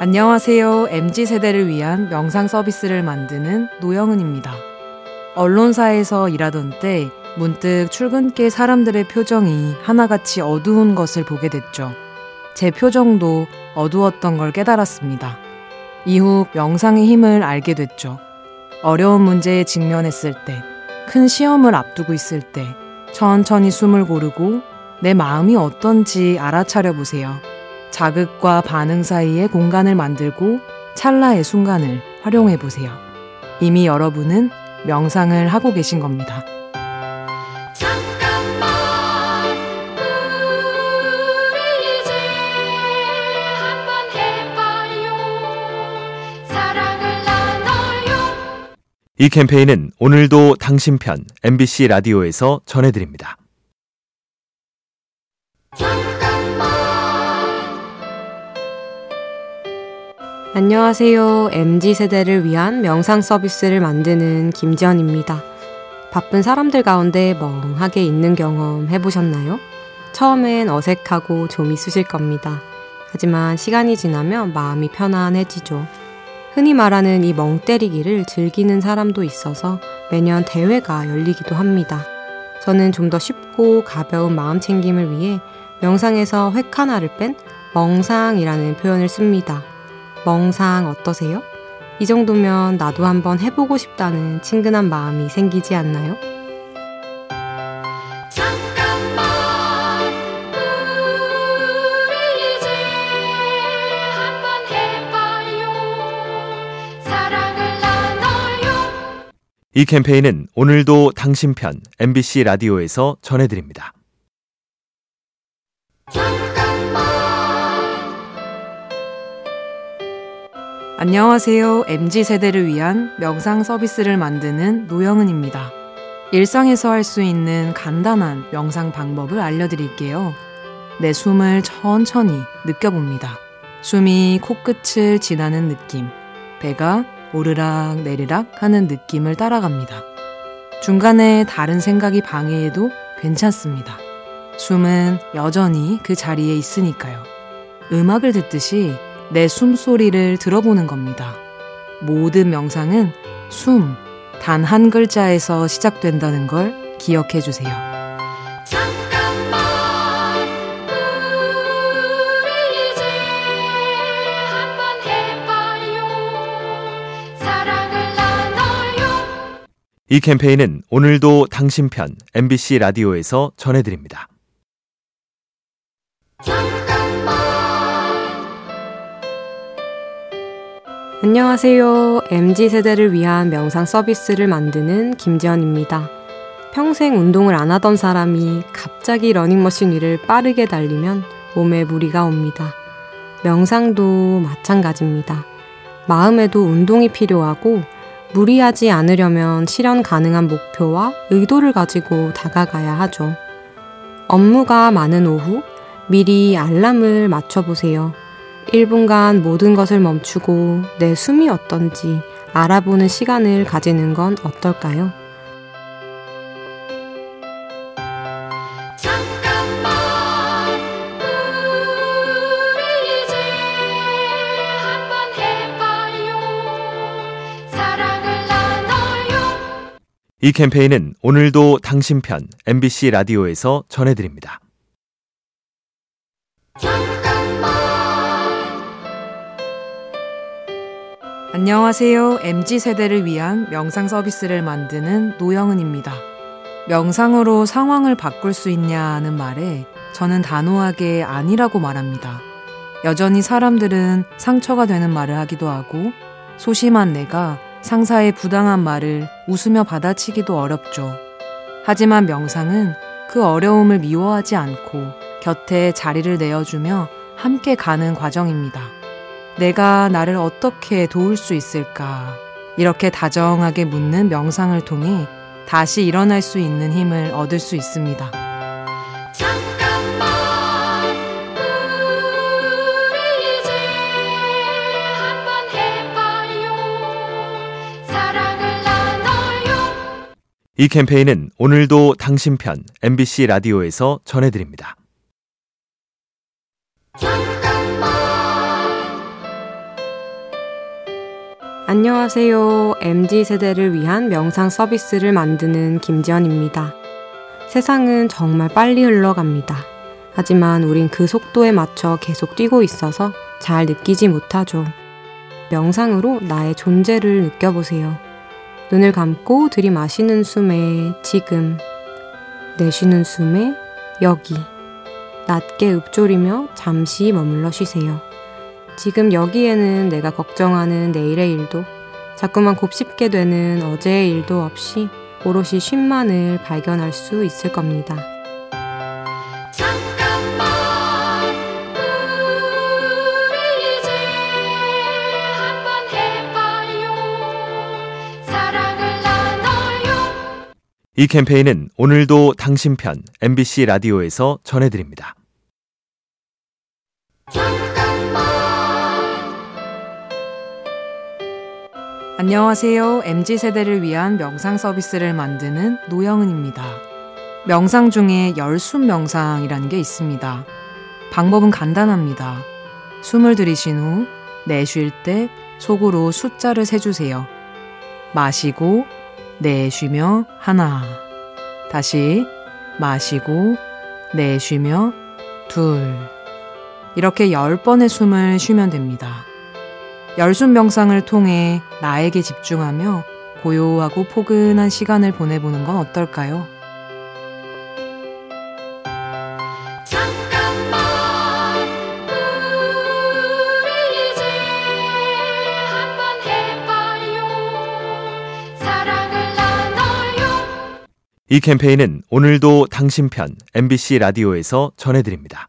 안녕하세요. MZ세대를 위한 명상 서비스를 만드는 노영은입니다. 언론사에서 일하던 때 문득 출근길 사람들의 표정이 하나같이 어두운 것을 보게 됐죠. 제 표정도 어두웠던 걸 깨달았습니다. 이후 명상의 힘을 알게 됐죠. 어려운 문제에 직면했을 때, 큰 시험을 앞두고 있을 때, 천천히 숨을 고르고 내 마음이 어떤지 알아차려 보세요. 자극과 반응 사이에 공간을 만들고 찰나의 순간을 활용해 보세요. 이미 여러분은 명상을 하고 계신 겁니다. 이 캠페인은 오늘도 당신 편 MBC 라디오에서 전해드립니다. 안녕하세요. MZ세대를 위한 명상 서비스를 만드는 김지연입니다. 바쁜 사람들 가운데 멍하게 있는 경험 해보셨나요? 처음엔 어색하고 좀 있으실 겁니다. 하지만 시간이 지나면 마음이 편안해지죠. 흔히 말하는 이 멍 때리기를 즐기는 사람도 있어서 매년 대회가 열리기도 합니다. 저는 좀 더 쉽고 가벼운 마음 챙김을 위해 명상에서 획 하나를 뺀 멍상이라는 표현을 씁니다. 멍상 어떠세요? 이 정도면 나도 한번 해보고 싶다는 친근한 마음이 생기지 않나요? 이 캠페인은 오늘도 당신 편 MBC 라디오에서 전해드립니다. 안녕하세요. MZ세대를 위한 명상 서비스를 만드는 노영은입니다. 일상에서 할 수 있는 간단한 명상 방법을 알려드릴게요. 내 숨을 천천히 느껴봅니다. 숨이 코끝을 지나는 느낌, 배가 오르락 내리락 하는 느낌을 따라갑니다. 중간에 다른 생각이 방해해도 괜찮습니다. 숨은 여전히 그 자리에 있으니까요. 음악을 듣듯이 내 숨소리를 들어보는 겁니다. 모든 명상은 숨, 단 한 글자에서 시작된다는 걸 기억해 주세요. 이 캠페인은 오늘도 당신 편 MBC 라디오에서 전해드립니다. 안녕하세요. MZ세대를 위한 명상 서비스를 만드는 김지연입니다. 평생 운동을 안 하던 사람이 갑자기 러닝머신 위를 빠르게 달리면 몸에 무리가 옵니다. 명상도 마찬가지입니다. 마음에도 운동이 필요하고 무리하지 않으려면 실현 가능한 목표와 의도를 가지고 다가가야 하죠. 업무가 많은 오후 미리 알람을 맞춰보세요. 1분간 모든 것을 멈추고 내 숨이 어떤지 알아보는 시간을 가지는 건 어떨까요? 이 캠페인은 오늘도 당신 편 MBC 라디오에서 전해드립니다. 안녕하세요. MZ세대를 위한 명상 서비스를 만드는 노영은입니다. 명상으로 상황을 바꿀 수 있냐는 말에 저는 단호하게 아니라고 말합니다. 여전히 사람들은 상처가 되는 말을 하기도 하고 소심한 내가 상사의 부당한 말을 웃으며 받아치기도 어렵죠. 하지만 명상은 그 어려움을 미워하지 않고 곁에 자리를 내어주며 함께 가는 과정입니다. 내가 나를 어떻게 도울 수 있을까? 이렇게 다정하게 묻는 명상을 통해 다시 일어날 수 있는 힘을 얻을 수 있습니다. 이 캠페인은 오늘도 당신 편 MBC 라디오에서 전해드립니다. 안녕하세요. MZ 세대를 위한 명상 서비스를 만드는 김지연입니다. 세상은 정말 빨리 흘러갑니다. 하지만 우린 그 속도에 맞춰 계속 뛰고 있어서 잘 느끼지 못하죠. 명상으로 나의 존재를 느껴보세요. 눈을 감고 들이마시는 숨에 지금, 내쉬는 숨에 여기, 낮게 읊조리며 잠시 머물러 쉬세요. 지금 여기에는 내가 걱정하는 내일의 일도 자꾸만 곱씹게 되는 어제의 일도 없이 오롯이 쉼만을 발견할 수 있을 겁니다. 잠깐만 우리 이제 한번 해봐요 사랑을 나눠요 이 캠페인은 오늘도 당신 편 MBC 라디오에서 전해드립니다. 안녕하세요. MZ세대를 위한 명상 서비스를 만드는 노영은입니다. 명상 중에 열숨 명상이라는 게 있습니다. 방법은 간단합니다. 숨을 들이신 후 내쉴 때 속으로 숫자를 세주세요. 마시고 내쉬며 하나. 다시 마시고 내쉬며 둘. 이렇게 열 번의 숨을 쉬면 됩니다. 열순 명상을 통해 나에게 집중하며 고요하고 포근한 시간을 보내보는 건 어떨까요? 이 캠페인은 오늘도 당신 편 MBC 라디오에서 전해드립니다.